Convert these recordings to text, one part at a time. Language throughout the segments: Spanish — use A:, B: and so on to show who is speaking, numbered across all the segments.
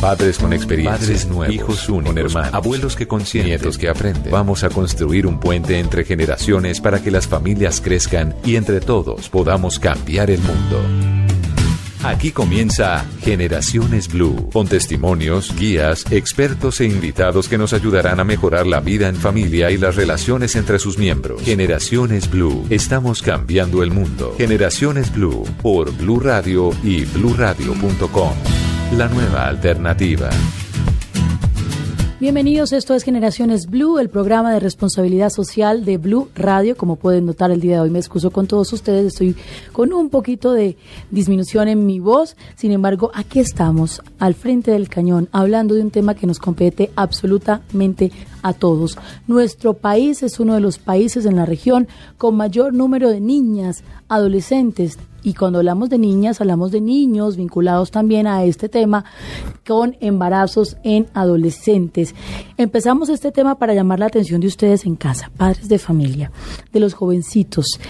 A: Padres con experiencia, padres nuevos, hijos únicos, con hermanos, abuelos que consienten, nietos que aprenden. Vamos a construir un puente entre generaciones para que las familias crezcan y entre todos podamos cambiar el mundo. Aquí comienza Generaciones Blue, con testimonios, guías, expertos e invitados que nos ayudarán a mejorar la vida en familia y las relaciones entre sus miembros. Generaciones Blue, estamos cambiando el mundo. Generaciones Blue, por Blue Radio y bluradio.com. La nueva alternativa.
B: Bienvenidos, esto es Generaciones Blue, el programa de responsabilidad social de Blue Radio. Como pueden notar, el día de hoy me excuso con todos ustedes, estoy con un poquito de disminución en mi voz. Sin embargo, aquí estamos, al frente del cañón, hablando de un tema que nos compete absolutamente a todos. Nuestro país es uno de los países en la región con mayor número de niñas, adolescentes, y cuando hablamos de niñas, hablamos de niños vinculados también a este tema con embarazos en adolescentes. Empezamos este tema para llamar la atención de ustedes en casa, padres de familia, de los jovencitos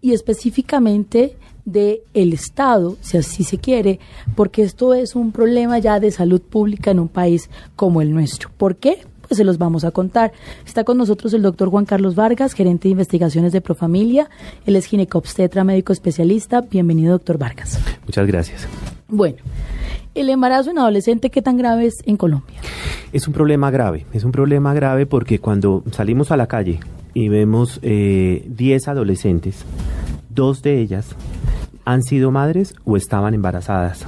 B: y específicamente de el Estado, si así se quiere, porque esto es un problema ya de salud pública en un país como el nuestro. ¿Por qué? Pues se los vamos a contar. Está con nosotros el doctor Juan Carlos Vargas, gerente de investigaciones de Profamilia. Él es ginecobstetra, médico especialista. Bienvenido, doctor Vargas.
C: Muchas gracias.
B: Bueno, el embarazo en adolescente, ¿qué tan grave es en Colombia?
C: Es un problema grave. Es un problema grave porque cuando salimos a la calle y vemos 10 eh, adolescentes, dos de ellas han sido madres o estaban embarazadas.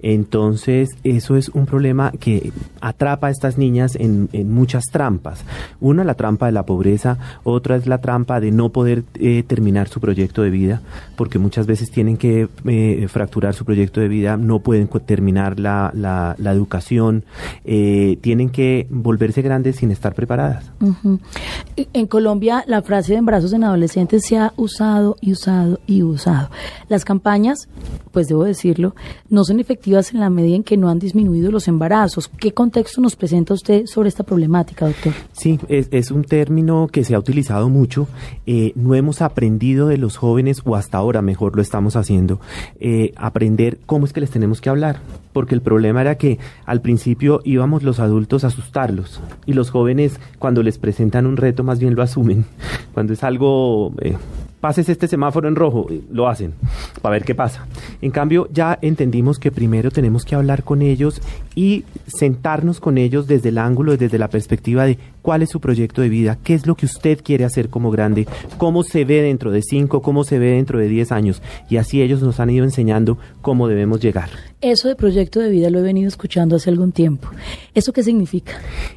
C: Entonces, eso es un problema que atrapa a estas niñas en, muchas trampas. Una, la trampa de la pobreza, otra es la trampa de no poder eh, terminar su proyecto de vida, porque muchas veces tienen que eh, fracturar su proyecto de vida, no pueden terminar la, la, educación, eh, tienen que volverse grandes sin estar preparadas.
B: En Colombia, la frase de embarazos en adolescentes se ha usado y usado y usado. Las campañas, pues debo decirlo, no son efectivas en la medida en que no han disminuido los embarazos. ¿Qué contexto nos presenta usted sobre esta problemática, doctor?
C: Sí, es, un término que se ha utilizado mucho. Eh, no hemos aprendido de los jóvenes, o hasta ahora mejor lo estamos haciendo, eh, aprender cómo es que les tenemos que hablar. Porque el problema era que al principio íbamos los adultos a asustarlos y los jóvenes cuando les presentan un reto más bien lo asumen. Cuando es algo... Eh, pases este semáforo en rojo, lo hacen, para ver qué pasa. En cambio, ya entendimos que primero tenemos que hablar con ellos y sentarnos con ellos desde el ángulo, desde la perspectiva de cuál es su proyecto de vida, qué es lo que usted quiere hacer como grande, cómo se ve dentro de cinco, cómo se ve dentro de diez años. Y así ellos nos han ido enseñando cómo debemos llegar.
B: Eso de proyecto de vida lo he venido escuchando hace algún tiempo. ¿Eso qué significa?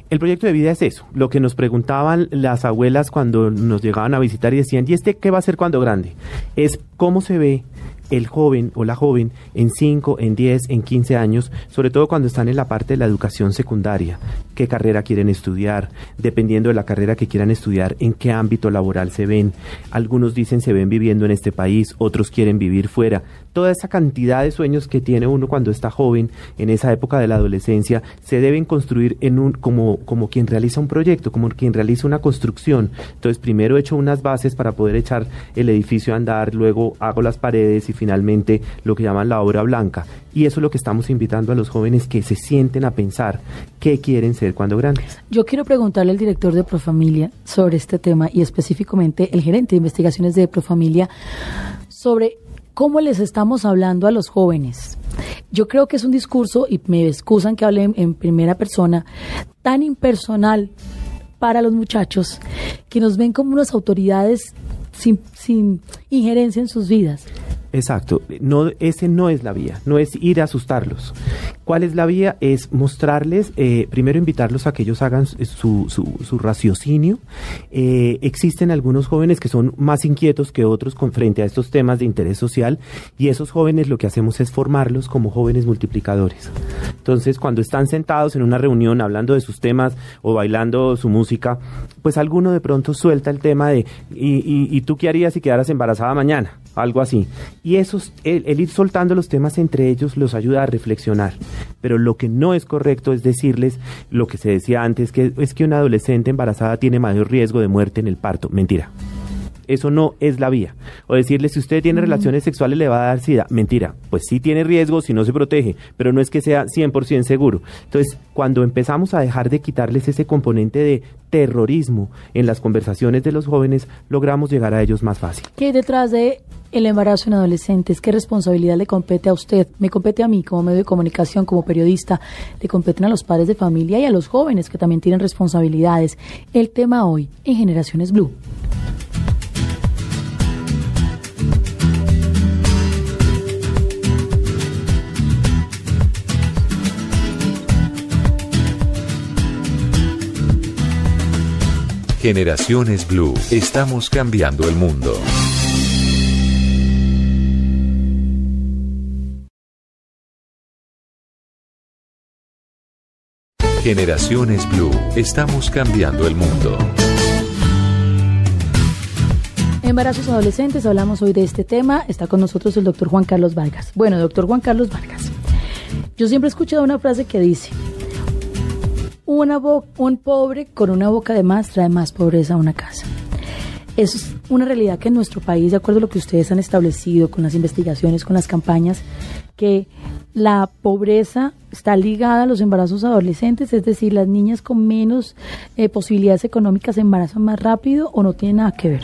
C: El proyecto de vida es eso, lo que nos preguntaban las abuelas cuando nos llegaban a visitar y decían, ¿y este qué va a ser cuando grande? Es cómo se ve el joven o la joven en 5, en 10, en 15 años, sobre todo cuando están en la parte de la educación secundaria, qué carrera quieren estudiar, dependiendo de la carrera que quieran estudiar, en qué ámbito laboral se ven. Algunos dicen se ven viviendo en este país, otros quieren vivir fuera. Toda esa cantidad de sueños que tiene uno cuando está joven, en esa época de la adolescencia, se deben construir en un, como, quien realiza un proyecto, como quien realiza una construcción. Entonces, primero he hecho unas bases para poder echar el edificio a andar, luego hago las paredes y finalmente lo que llaman la obra blanca. Y eso es lo que estamos invitando a los jóvenes que se sienten a pensar qué quieren ser cuando grandes.
B: Yo quiero preguntarle al director de Profamilia sobre este tema y específicamente el gerente de investigaciones de Profamilia sobre cómo les estamos hablando a los jóvenes. Yo creo que es un discurso, y me excusan que hable en primera persona, tan impersonal para los muchachos que nos ven como unas autoridades sin, sin injerencia en sus vidas.
C: Exacto, no, ese no es la vía, no es ir a asustarlos. ¿Cuál es la vía? Es mostrarles, eh, primero invitarlos a que ellos hagan su, su, raciocinio. Eh, existen algunos jóvenes que son más inquietos que otros con frente a estos temas de interés social y esos jóvenes lo que hacemos es formarlos como jóvenes multiplicadores. Entonces, cuando están sentados en una reunión hablando de sus temas o bailando su música, pues alguno de pronto suelta el tema de, ¿y, y, tú qué harías si quedaras embarazada mañana? Algo así. Y eso, el, el ir soltando los temas entre ellos los ayuda a reflexionar. Pero lo que no es correcto es decirles lo que se decía antes, que es que una adolescente embarazada tiene mayor riesgo de muerte en el parto. Mentira. Eso no es la vía. O decirle, si usted tiene relaciones sexuales le va a dar sida. Mentira. Pues sí tiene riesgo si no se protege, pero no es que sea 100% seguro. Entonces, cuando empezamos a dejar de quitarles ese componente de terrorismo en las conversaciones de los jóvenes, logramos llegar a ellos más fácil.
B: ¿Qué hay detrás de el embarazo en adolescentes? ¿Qué responsabilidad le compete a usted? Me compete a mí como medio de comunicación, como periodista, le competen a los padres de familia y a los jóvenes que también tienen responsabilidades. El tema hoy en Generaciones Blue.
A: Generaciones Blue. Estamos cambiando el mundo. Generaciones Blue. Estamos cambiando el mundo.
B: Embarazos adolescentes, hablamos hoy de este tema. Está con nosotros el doctor Juan Carlos Vargas. Bueno, doctor Juan Carlos Vargas. Yo siempre he escuchado una frase que dice, una un pobre con una boca de más trae más pobreza a una casa. Es una realidad que en nuestro país, de acuerdo a lo que ustedes han establecido con las investigaciones, con las campañas, que la pobreza está ligada a los embarazos adolescentes, es decir, las niñas con menos eh, posibilidades económicas se embarazan más rápido o no tiene nada que ver.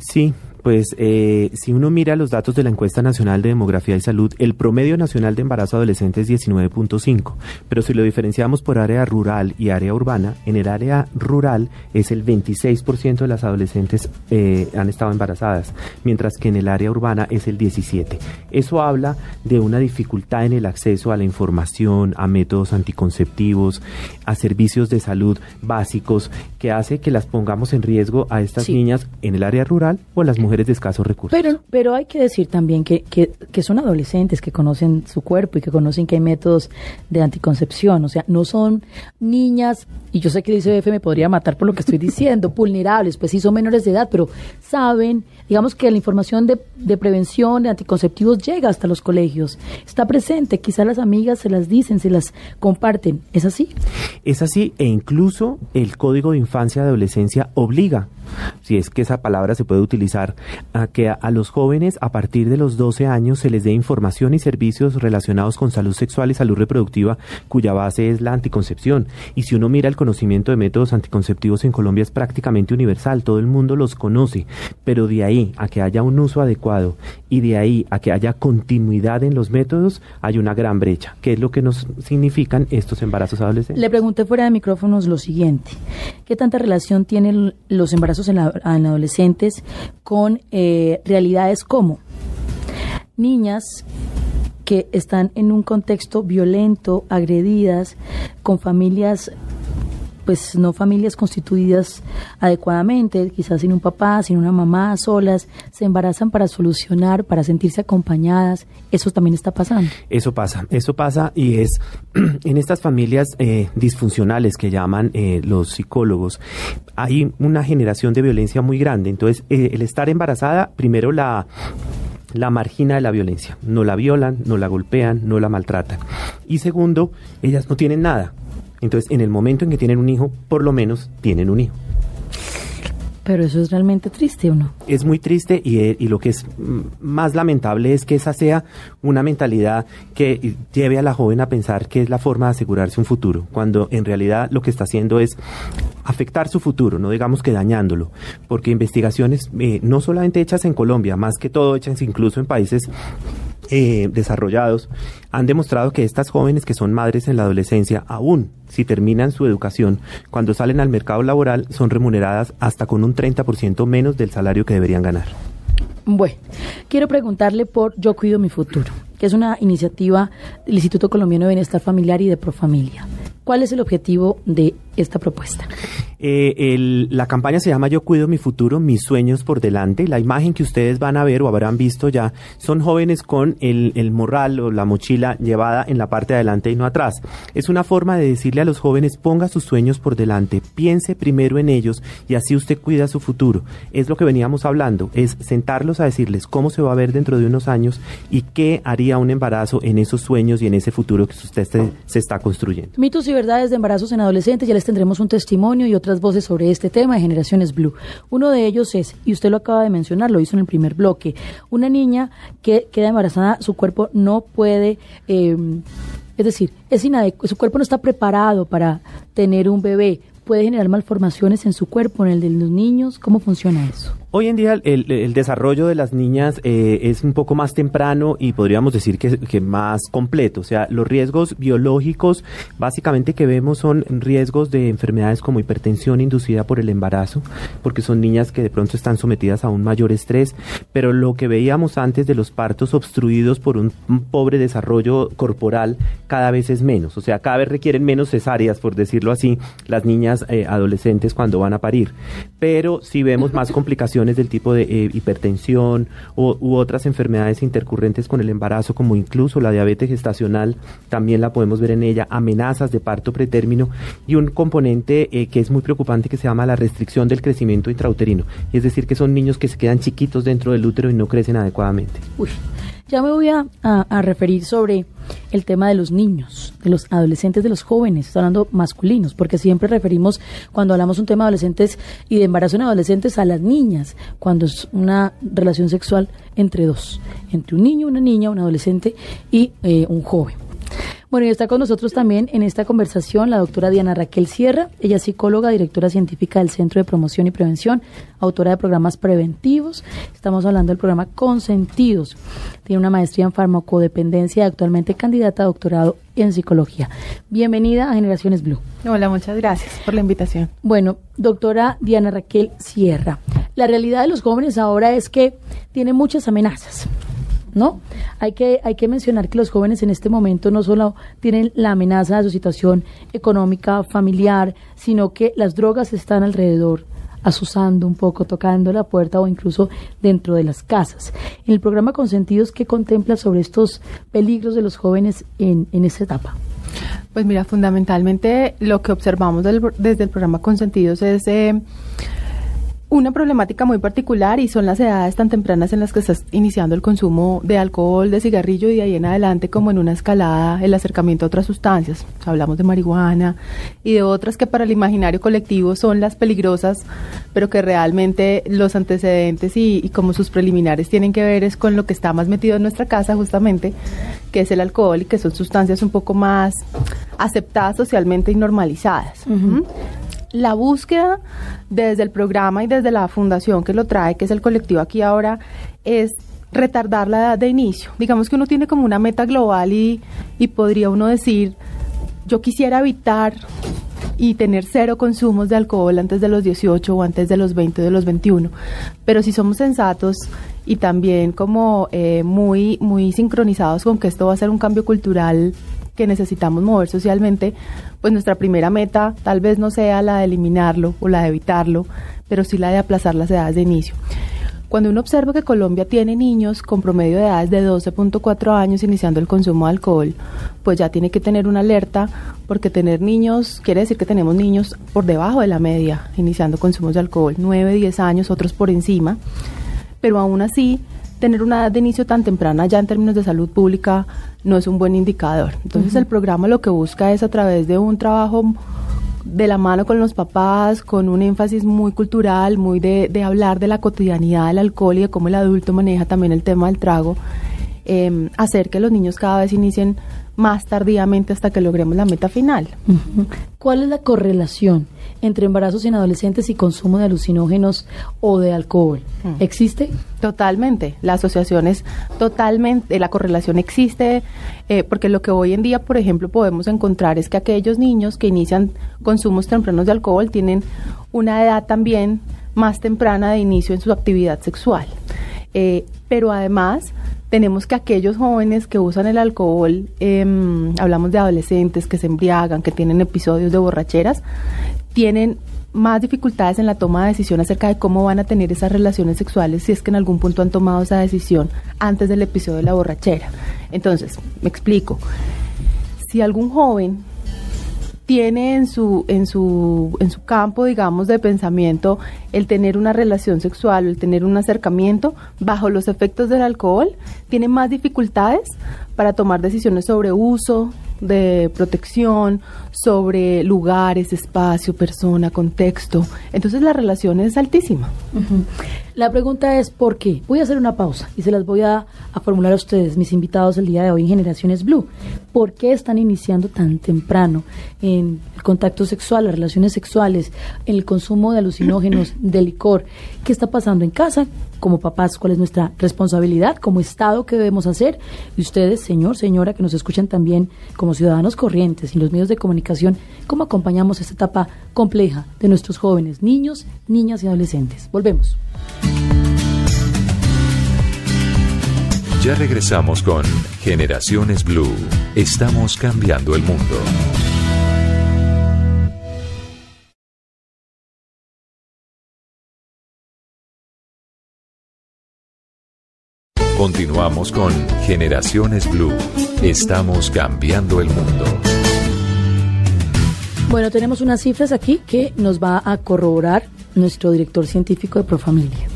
C: Sí, pues eh, si uno mira los datos de la encuesta nacional de demografía y salud, el promedio nacional de embarazo adolescente es 19.5, pero si lo diferenciamos por área rural y área urbana, en el área rural es el 26% de las adolescentes eh, han estado embarazadas, mientras que en el área urbana es el 17. Eso habla de una dificultad en el acceso a la información, a métodos anticonceptivos, a servicios de salud básicos que hace que las pongamos en riesgo a estas niñas en el área rural o a las mujeres de escasos recursos.
B: Pero, pero hay que decir también que, que, son adolescentes que conocen su cuerpo y que conocen que hay métodos de anticoncepción. O sea, no son niñas, y yo sé que dice ICBF me podría matar por lo que estoy diciendo, vulnerables, pues sí son menores de edad, pero saben, digamos que la información de, prevención, de anticonceptivos llega hasta los colegios, está presente, quizás las amigas se las dicen, se las comparten. ¿Es así?
C: Es así, e incluso el Código de Infancia y Adolescencia obliga si es que esa palabra se puede utilizar, a que a, los jóvenes a partir de los 12 años se les dé información y servicios relacionados con salud sexual y salud reproductiva, cuya base es la anticoncepción. Y si uno mira el conocimiento de métodos anticonceptivos en Colombia es prácticamente universal, todo el mundo los conoce, pero de ahí a que haya un uso adecuado y de ahí a que haya continuidad en los métodos, hay una gran brecha, que es lo que nos significan estos embarazos adolescentes.
B: Le pregunté fuera de micrófonos lo siguiente, ¿qué tanta relación tienen los embarazos en, adolescentes con eh, realidades como niñas que están en un contexto violento, agredidas, con familias pues no familias constituidas adecuadamente, quizás sin un papá, sin una mamá, solas, se embarazan para solucionar, para sentirse acompañadas. Eso también está pasando.
C: Eso pasa, eso pasa y es en estas familias eh, disfuncionales que llaman eh, los psicólogos, hay una generación de violencia muy grande. Entonces, eh, el estar embarazada, primero la la margina de la violencia. No la violan, no la golpean, no la maltratan. Y segundo, ellas no tienen nada. Entonces, en el momento en que tienen un hijo, por lo menos tienen un hijo.
B: Pero eso es realmente triste, ¿o no?
C: Es muy triste y, eh, y, lo que es más lamentable es que esa sea una mentalidad que lleve a la joven a pensar que es la forma de asegurarse un futuro, cuando en realidad lo que está haciendo es afectar su futuro, no digamos que dañándolo, porque investigaciones eh, no solamente hechas en Colombia, más que todo hechas incluso en países eh, desarrollados han demostrado que estas jóvenes que son madres en la adolescencia, aún si terminan su educación, cuando salen al mercado laboral son remuneradas hasta con un 30% menos del salario que deberían ganar.
B: Bueno, quiero preguntarle por Yo Cuido Mi Futuro, que es una iniciativa del Instituto Colombiano de Bienestar Familiar y de Profamilia. ¿Cuál es el objetivo de esta propuesta?
C: Eh, el- la campaña se llama Yo cuido mi futuro, mis sueños por delante. La imagen que ustedes van a ver o habrán visto ya son jóvenes con el, el morral o la mochila llevada en la parte de adelante y no atrás. Es una forma de decirle a los jóvenes ponga sus sueños por delante, piense primero en ellos y así usted cuida su futuro. Es lo que veníamos hablando, es sentarlos a decirles cómo se va a ver dentro de unos años y qué haría un embarazo en esos sueños y en ese futuro que usted se, se está construyendo.
B: Mitos y verdades de embarazos en adolescentes, ya tendremos un testimonio y otras voces sobre este tema de Generaciones Blue. Uno de ellos es, y usted lo acaba de mencionar, lo hizo en el primer bloque, una niña que queda embarazada, su cuerpo no puede, eh, es decir, es su cuerpo no está preparado para tener un bebé, puede generar malformaciones en su cuerpo, en el de los niños, ¿cómo funciona eso?
C: Hoy en día el, desarrollo de las niñas eh, es un poco más temprano y podríamos decir que, más completo. O sea, los riesgos biológicos básicamente que vemos son riesgos de enfermedades como hipertensión inducida por el embarazo, porque son niñas que de pronto están sometidas a un mayor estrés. Pero lo que veíamos antes de los partos obstruidos por un, pobre desarrollo corporal cada vez es menos. O sea, cada vez requieren menos cesáreas, por decirlo así, las niñas eh, adolescentes cuando van a parir. Pero sí vemos más complicaciones del tipo de eh, hipertensión o, u otras enfermedades intercurrentes con el embarazo, como incluso la diabetes gestacional, también la podemos ver en ella, amenazas de parto pretérmino y un componente eh, que es muy preocupante que se llama la restricción del crecimiento intrauterino. Es decir, que son niños que se quedan chiquitos dentro del útero y no crecen adecuadamente.
B: Uy, ya me voy a, referir sobre el tema de los niños, de los adolescentes, de los jóvenes, estoy hablando masculinos, porque siempre referimos cuando hablamos un tema de adolescentes y de embarazo en adolescentes a las niñas, cuando es una relación sexual entre dos, entre un niño, una niña, un adolescente y eh, un joven. Bueno, y está con nosotros también en esta conversación la doctora Diana Raquel Sierra, ella es psicóloga, directora científica del Centro de Promoción y Prevención, autora de programas preventivos. Estamos hablando del programa Consentidos. Tiene una maestría en farmacodependencia y actualmente candidata a doctorado en psicología. Bienvenida a Generaciones Blue.
D: Hola, muchas gracias por la invitación.
B: Bueno, doctora Diana Raquel Sierra, la realidad de los jóvenes ahora es que tienen muchas amenazas. ¿No? Hay que, hay que mencionar que los jóvenes en este momento no solo tienen la amenaza de su situación económica, familiar, sino que las drogas están alrededor, asusando un poco, tocando la puerta o incluso dentro de las casas. En el programa Consentidos, ¿qué contempla sobre estos peligros de los jóvenes en, en esta etapa?
D: Pues mira, fundamentalmente lo que observamos desde el programa Consentidos es eh, una problemática muy particular y son las edades tan tempranas en las que estás iniciando el consumo de alcohol, de cigarrillo y de ahí en adelante como en una escalada el acercamiento a otras sustancias. O sea, hablamos de marihuana y de otras que para el imaginario colectivo son las peligrosas, pero que realmente los antecedentes y, y como sus preliminares tienen que ver es con lo que está más metido en nuestra casa justamente, que es el alcohol y que son sustancias un poco más aceptadas socialmente y normalizadas. La búsqueda desde el programa y desde la fundación que lo trae, que es el colectivo aquí ahora, es retardar la edad de inicio. Digamos que uno tiene como una meta global y, y podría uno decir, yo quisiera evitar y tener cero consumos de alcohol antes de los 18 o antes de los 20 o de los 21. Pero si somos sensatos y también como eh, muy, muy sincronizados con que esto va a ser un cambio cultural que necesitamos mover socialmente, pues nuestra primera meta tal vez no sea la de eliminarlo o la de evitarlo, pero sí la de aplazar las edades de inicio. Cuando uno observa que Colombia tiene niños con promedio de edades de 12.4 años iniciando el consumo de alcohol, pues ya tiene que tener una alerta, porque tener niños quiere decir que tenemos niños por debajo de la media iniciando consumos de alcohol, 9, 10 años, otros por encima, pero aún así tener una edad de inicio tan temprana ya en términos de salud pública no es un buen indicador. Entonces el programa lo que busca es a través de un trabajo de la mano con los papás, con un énfasis muy cultural, muy de, de hablar de la cotidianidad del alcohol y de cómo el adulto maneja también el tema del trago, eh, hacer que los niños cada vez inicien más tardíamente hasta que logremos la meta final.
B: ¿Cuál es la correlación entre embarazos en adolescentes y consumo de alucinógenos o de alcohol?
D: Mm.
B: ¿Existe?
D: Totalmente, la asociación es totalmente, la correlación existe, eh, porque lo que hoy en día, por ejemplo, podemos encontrar es que aquellos niños que inician consumos tempranos de alcohol tienen una edad también más temprana de inicio en su actividad sexual. Eh, pero además tenemos que aquellos jóvenes que usan el alcohol, em, hablamos de adolescentes que se embriagan, que tienen episodios de borracheras, tienen más dificultades en la toma de decisión acerca de cómo van a tener esas relaciones sexuales si es que en algún punto han tomado esa decisión antes del episodio de la borrachera. Entonces, me explico. Si algún joven tiene en su, en su, en su campo, digamos, de pensamiento el tener una relación sexual, el tener un acercamiento bajo los efectos del alcohol, tiene más dificultades para tomar decisiones sobre uso, de protección, sobre lugares, espacio, persona, contexto. Entonces la relación es altísima.
B: La pregunta es ¿por qué? Voy a hacer una pausa y se las voy a, formular a ustedes, mis invitados el día de hoy en Generaciones Blue. ¿Por qué están iniciando tan temprano en el contacto sexual, las relaciones sexuales, en el consumo de alucinógenos, de licor? ¿Qué está pasando en casa? Como papás, ¿cuál es nuestra responsabilidad? Como Estado, ¿qué debemos hacer? Y ustedes, señor, señora, que nos escuchan también como ciudadanos corrientes y los medios de comunicación, ¿cómo acompañamos esta etapa compleja de nuestros jóvenes, niños, niñas y adolescentes? Volvemos.
A: Ya regresamos con Generaciones Blue. Estamos cambiando el mundo. Continuamos con Generaciones Blue. Estamos cambiando el mundo.
B: Bueno, tenemos unas cifras aquí que nos va a corroborar nuestro director científico de Profamilia.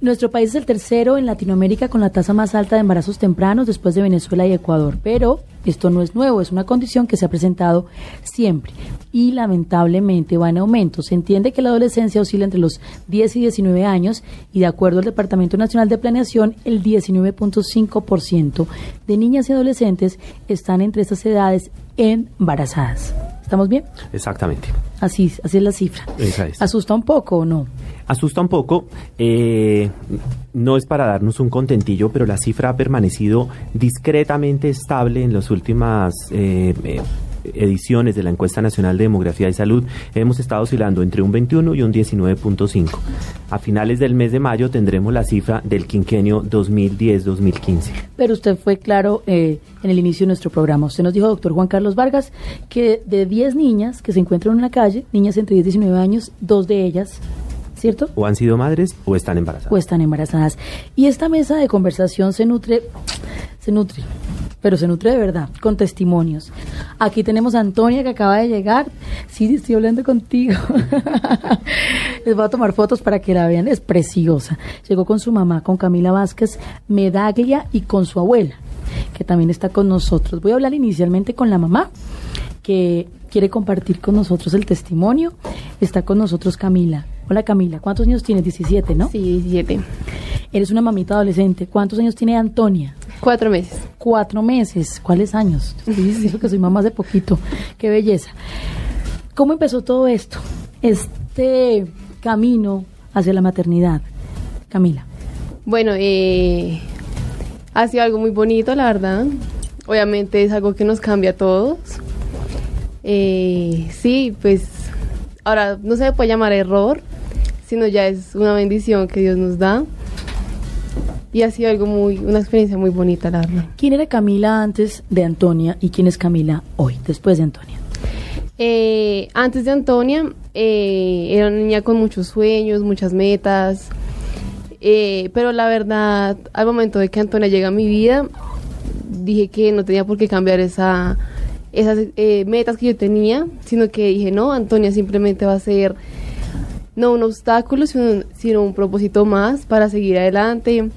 B: Nuestro país es el tercero en Latinoamérica con la tasa más alta de embarazos tempranos después de Venezuela y Ecuador, pero esto no es nuevo, es una condición que se ha presentado siempre y lamentablemente va en aumento. Se entiende que la adolescencia oscila entre los 10 y 19 años y de acuerdo al Departamento Nacional de Planeación, el 19.5% de niñas y adolescentes están entre estas edades embarazadas. ¿Estamos bien?
C: Exactamente.
B: Así, así es la cifra.
C: Esa es.
B: ¿Asusta un poco o no?
C: Asusta un poco. Eh, no es para darnos un contentillo, pero la cifra ha permanecido discretamente estable en las últimas eh, eh, ediciones de la encuesta nacional de demografía y salud hemos estado oscilando entre un 21 y un 19.5. A finales del mes de mayo tendremos la cifra del quinquenio 2010-2015.
B: Pero usted fue claro eh, en el inicio de nuestro programa. Usted nos dijo, doctor Juan Carlos Vargas, que de 10 niñas que se encuentran en la calle, niñas entre 10 y 19 años, dos de ellas ¿cierto?
C: O han sido madres o están embarazadas.
B: O están embarazadas. Y esta mesa de conversación se nutre, se nutre, pero se nutre de verdad, con testimonios. Aquí tenemos a Antonia que acaba de llegar. Sí, estoy hablando contigo. Les voy a tomar fotos para que la vean, es preciosa. Llegó con su mamá, con Camila Vázquez Medaglia y con su abuela, que también está con nosotros. Voy a hablar inicialmente con la mamá, que quiere compartir con nosotros el testimonio. Está con nosotros Camila. Hola Camila, ¿cuántos años tienes? 17, ¿no?
E: Sí, 17.
B: Eres una mamita adolescente. ¿Cuántos años tiene Antonia?
E: Cuatro meses.
B: Cuatro meses. ¿Cuáles años? Estoy diciendo que soy mamá hace poquito. Qué belleza. ¿Cómo empezó todo esto? Este camino hacia la maternidad. Camila.
E: Bueno, eh, ha sido algo muy bonito, la verdad. Obviamente es algo que nos cambia a todos. Eh, sí, pues ahora no se puede llamar error, sino ya es una bendición que Dios nos da. Y ha sido algo muy, una experiencia muy bonita, la verdad.
B: ¿Quién era Camila antes de Antonia y quién es Camila hoy, después de Antonia?
E: Eh, antes de Antonia, eh, era una niña con muchos sueños, muchas metas. Eh, pero la verdad, al momento de que Antonia llega a mi vida, dije que no tenía por qué cambiar esa, esas eh, metas que yo tenía, sino que dije, no, Antonia simplemente va a ser no un obstáculo, sino, sino un propósito más para seguir adelante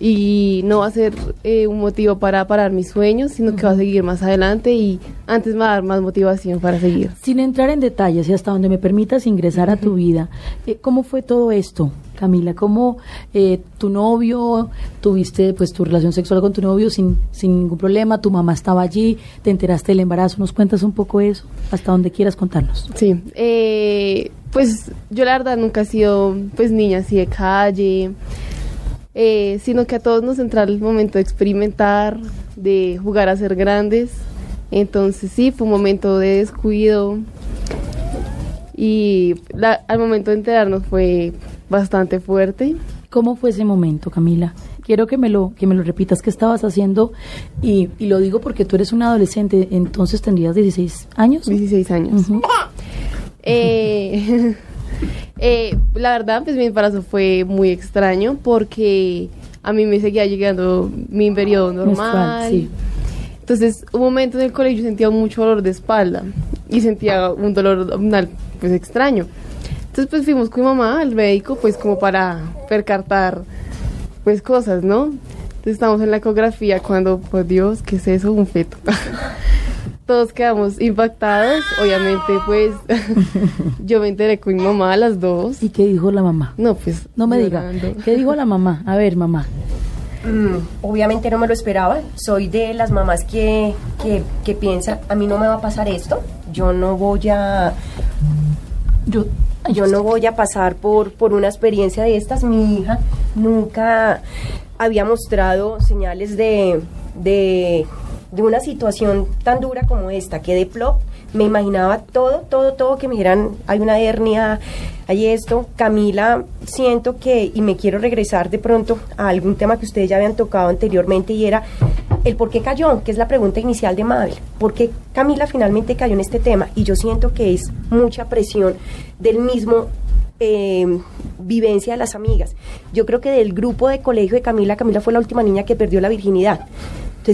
E: y no va a ser eh, un motivo para parar mis sueños, sino que va a seguir más adelante y antes me va a dar más motivación para seguir.
B: Sin entrar en detalles y hasta donde me permitas ingresar a tu vida, eh, ¿cómo fue todo esto? Camila, ¿cómo eh, tu novio, tuviste pues tu relación sexual con tu novio sin, sin ningún problema, tu mamá estaba allí, te enteraste del embarazo, ¿nos cuentas un poco eso? Hasta donde quieras contarnos.
E: Sí, pues yo la verdad nunca he sido pues niña así de calle, eh, sino que a todos nos entra el momento de experimentar, de jugar a ser grandes, entonces sí, fue un momento de descuido y la- al momento de enterarnos fue bastante fuerte.
B: ¿Cómo fue ese momento, Camila? quiero que me lo que me lo repitas qué estabas haciendo y, y lo digo porque tú eres un adolescente, entonces tendrías 16 años.
E: 16 años. Eh, eh, la verdad, pues mi embarazo fue muy extraño porque a mí me seguía llegando mi periodo normal.
B: Sí.
E: Entonces, un momento en el colegio sentía mucho dolor de espalda y sentía un dolor abdominal pues extraño. Entonces, pues fuimos con mi mamá al médico pues como para percartar pues cosas, ¿no? Entonces estamos en la ecografía cuando, por Dios, ¿qué es eso? Un feto. Todos quedamos impactados, obviamente pues yo me enteré con mi mamá a las dos.
B: ¿Y qué dijo la mamá?
E: No, pues
B: No me diga. ¿Qué dijo la mamá? A ver, mamá.
F: Mm, obviamente no me lo esperaba. Soy de las mamás que, que, que piensan, a mí no me va a pasar esto. Yo no voy a...
B: Yo,
F: Yo no voy a pasar por, por una experiencia de estas. Mi hija nunca había mostrado señales de, de, de una situación tan dura como esta, que de plop me imaginaba todo, todo, todo que me dijeran, hay una hernia, hay esto. Camila, siento que, y me quiero regresar de pronto a algún tema que ustedes ya habían tocado anteriormente y era el por qué cayó, que es la pregunta inicial de Mabel. ¿Por qué Camila finalmente cayó en este tema? Y yo siento que es mucha presión del mismo eh, vivencia de las amigas. Yo creo que del grupo de colegio de Camila, Camila fue la última niña que perdió la virginidad.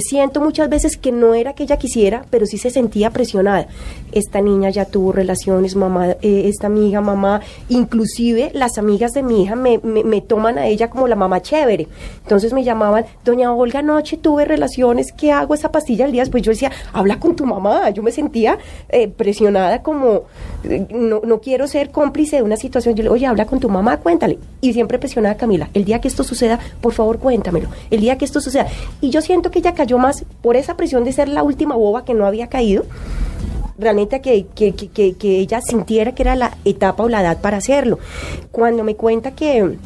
F: Siento muchas veces que no era que ella quisiera, pero sí se sentía presionada. Esta niña ya tuvo relaciones, mamá, eh, esta amiga, mamá, inclusive las amigas de mi hija me, me- toman a ella como la mamá chévere. Entonces me llamaban, doña Olga, anoche tuve relaciones, ¿qué hago esa pastilla el día después? Yo decía, habla con tu mamá. Yo me sentía eh, presionada como, eh, no, no quiero ser cómplice de una situación. Yo le oye, habla con tu mamá, cuéntale. Y siempre presionada Camila, el día que esto suceda, por favor cuéntamelo. El día que esto suceda. Y yo siento que ella cayó más por esa presión de ser la última boba que no había caído realmente que, que, que- que ella sintiera que era la etapa o la edad para hacerlo. Cuando me cuenta que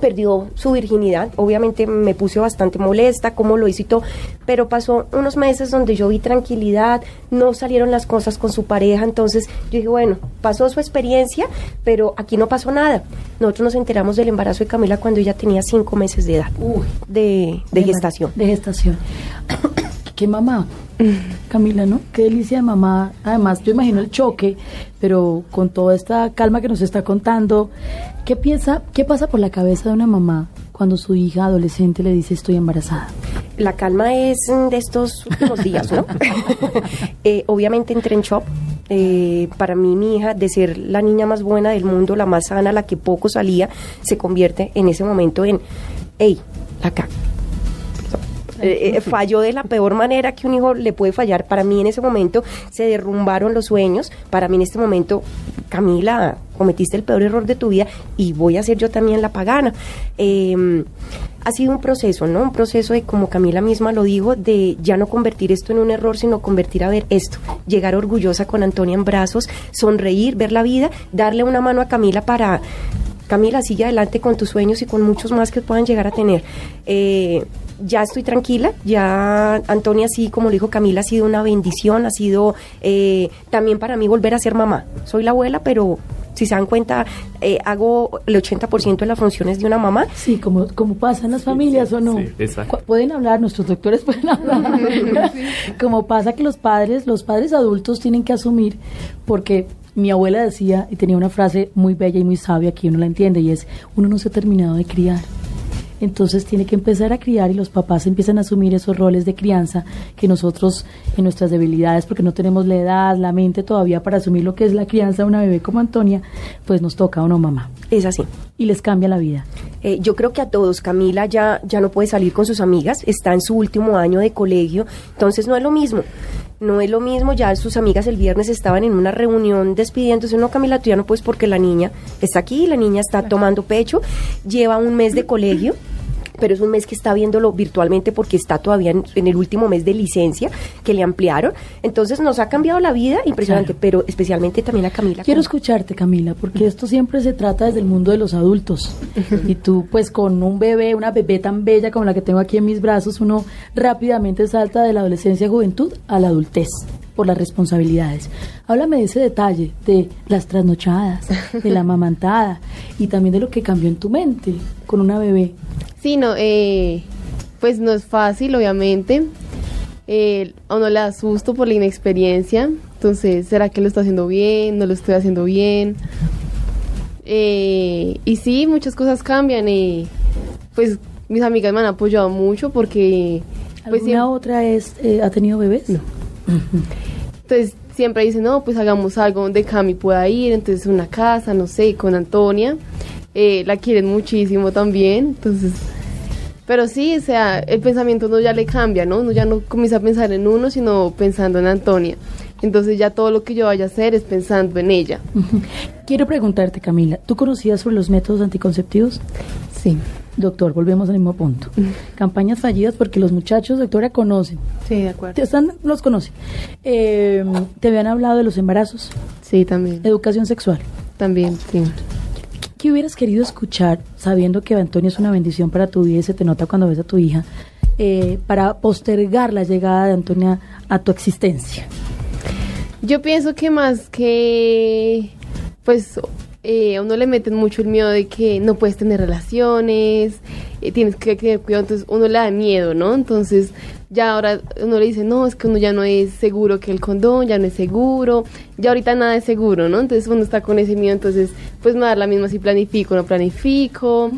F: perdió su virginidad, obviamente me puse bastante molesta, cómo lo hizo y todo, pero pasó unos meses donde yo vi tranquilidad, no salieron las cosas con su pareja, entonces yo dije, bueno, pasó su experiencia, pero aquí no pasó nada. Nosotros nos enteramos del embarazo de Camila cuando ella tenía cinco meses de edad, de, de gestación.
B: De gestación. Qué mamá, Camila, ¿no? Qué delicia de mamá. Además, yo imagino el choque, pero con toda esta calma que nos está contando, ¿qué piensa, qué pasa por la cabeza de una mamá cuando su hija adolescente le dice estoy embarazada?
F: La calma es de estos últimos días, ¿no? Eh, obviamente entré en shock. Eh, para mí, mi hija, de ser la niña más buena del mundo, la más sana, la que poco salía, se convierte en ese momento en, hey, la caga. Eh, eh, falló de la peor manera que un hijo le puede fallar. Para mí en ese momento se derrumbaron los sueños. Para mí en este momento, Camila, cometiste el peor error de tu vida y voy a ser yo también la pagana. Eh, ha sido un proceso, ¿no? Un proceso de, como Camila misma lo dijo, de ya no convertir esto en un error, sino convertir a ver esto. Llegar orgullosa con Antonia en brazos, sonreír, ver la vida, darle una mano a Camila para... Camila, sigue adelante con tus sueños y con muchos más que puedan llegar a tener. Eh, ya estoy tranquila, ya Antonia, sí, como lo dijo Camila, ha sido una bendición, ha sido eh, también para mí volver a ser mamá. Soy la abuela, pero si se dan cuenta, eh, hago el 80% de las funciones de una mamá.
B: Sí, como, como pasa en las familias o no.
C: sí, exacto.
B: Pueden hablar, nuestros doctores pueden hablar. como pasa que los padres, los padres adultos tienen que asumir, porque mi abuela decía, y tenía una frase muy bella y muy sabia que uno la entiende, y es, uno no se ha terminado de criar. Entonces tiene que empezar a criar y los papás empiezan a asumir esos roles de crianza que nosotros en nuestras debilidades, porque no tenemos la edad, la mente todavía para asumir lo que es la crianza de una bebé como Antonia, pues nos toca o no mamá.
F: Es así.
B: Y les cambia la vida.
F: Eh, yo creo que a todos, Camila ya, ya no puede salir con sus amigas, está en su último año de colegio, entonces no es lo mismo. No es lo mismo, ya sus amigas el viernes estaban en una reunión despidiéndose, no Camila, tú ya no puedes porque la niña está aquí, la niña está tomando pecho, lleva un mes de colegio, pero es un mes que está viéndolo virtualmente porque está todavía en, en el último mes de licencia que le ampliaron. Entonces nos ha cambiado la vida impresionante, pero especialmente también a Camila.
B: Quiero escucharte, Camila, porque esto siempre se trata desde el mundo de los adultos. Y tú, pues con un bebé, una bebé tan bella como la que tengo aquí en mis brazos, uno rápidamente salta de la adolescencia juventud a la adultez por las responsabilidades. Háblame de ese detalle, de las trasnochadas, de la amamantada y también de lo que cambió en tu mente con una bebé.
E: Sí, no, eh, pues no es fácil, obviamente. Eh, a uno le da susto por la inexperiencia. Entonces, ¿será que lo está haciendo bien? ¿No lo estoy haciendo bien? Eh, y sí, muchas cosas cambian y pues mis amigas me han apoyado mucho porque... Pues,
B: ¿Alguna
E: siempre-
B: otra es, eh, ha tenido bebés? No.
E: Entonces siempre dicen, no, pues hagamos algo donde Cami pueda ir, entonces una casa, no sé, con Antonia. Eh, la quieren muchísimo también, entonces... Pero sí, o sea, el pensamiento no ya le cambia, ¿no? Uno ya no comienza a pensar en uno, sino pensando en Antonia. Entonces ya todo lo que yo vaya a hacer es pensando en ella.
B: Quiero preguntarte, Camila, ¿tú conocías sobre los métodos anticonceptivos?
E: Sí.
B: Doctor, volvemos al mismo punto. Campañas fallidas porque los muchachos, doctora, conocen.
D: Sí, de acuerdo.
B: Te Están, los conocen. Eh, ¿Te habían hablado de los embarazos?
E: Sí, también.
B: Educación sexual.
E: También, sí.
B: ¿Qué hubieras querido escuchar sabiendo que Antonio es una bendición para tu vida y se te nota cuando ves a tu hija eh, para postergar la llegada de Antonia a tu existencia?
E: Yo pienso que más que, pues, eh, a uno le meten mucho el miedo de que no puedes tener relaciones, eh, tienes que tener cuidado, entonces uno le da miedo, ¿no? Entonces ya ahora uno le dice, no, es que uno ya no es seguro que el condón, ya no es seguro, ya ahorita nada es seguro, ¿no? Entonces uno está con ese miedo, entonces pues me da la misma si planifico o no planifico.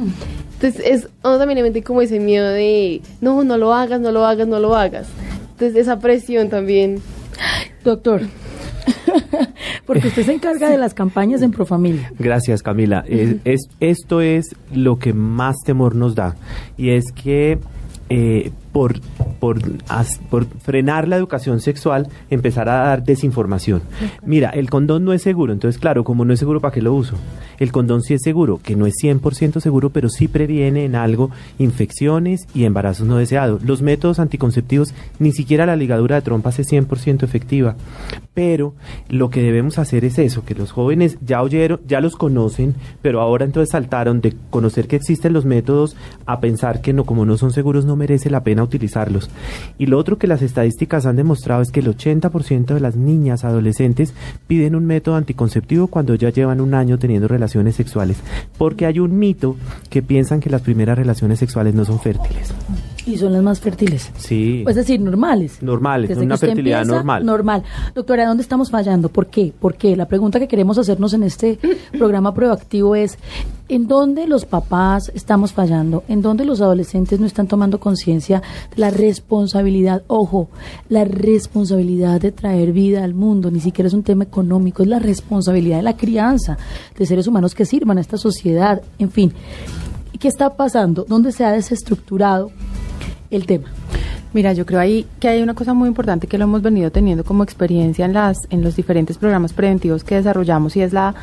E: Entonces es, uno también le mete como ese miedo de, no, no lo hagas, no lo hagas, no lo hagas. Entonces esa presión también.
B: Doctor, porque usted se encarga de las campañas en Profamilia.
C: Gracias, Camila. Es- es- esto es lo que más temor nos da. Y es que eh, por, por, frenar la educación sexual, empezar a dar desinformación. Mira, el condón no es seguro. Entonces, claro, como no es seguro, ¿para qué lo uso? El condón sí es seguro, que no es 100% seguro, pero sí previene en algo infecciones y embarazos no deseados. Los métodos anticonceptivos, ni siquiera la ligadura de trompas es 100% efectiva. Pero lo que debemos hacer es eso, que los jóvenes ya oyeron, ya los conocen, pero ahora entonces saltaron de conocer que existen los métodos a pensar que no, como no son seguros, no merece la pena utilizarlos. Y lo otro que las estadísticas han demostrado es que el 80% de las niñas adolescentes piden un método anticonceptivo cuando ya llevan un año teniendo relaciones sexuales, porque hay un mito que piensan que las primeras relaciones sexuales no son fértiles.
B: Y son las más fértiles.
C: Sí.
B: Es decir, normales.
C: Normales,
B: Desde
C: una fertilidad
B: empieza,
C: normal.
B: Normal. Doctora, ¿dónde estamos fallando? ¿Por qué? ¿Por qué? La pregunta que queremos hacernos en este programa proactivo es, ¿en dónde los papás estamos fallando? ¿En dónde los adolescentes no están tomando conciencia de la responsabilidad? Ojo, la responsabilidad de traer vida al mundo, ni siquiera es un tema económico, es la responsabilidad de la crianza, de seres humanos que sirvan a esta sociedad, en fin. ¿Qué está pasando? ¿Dónde se ha desestructurado el tema?
D: Mira, yo creo ahí que hay una cosa muy importante que lo hemos venido teniendo como experiencia en las en los diferentes programas preventivos que desarrollamos y es la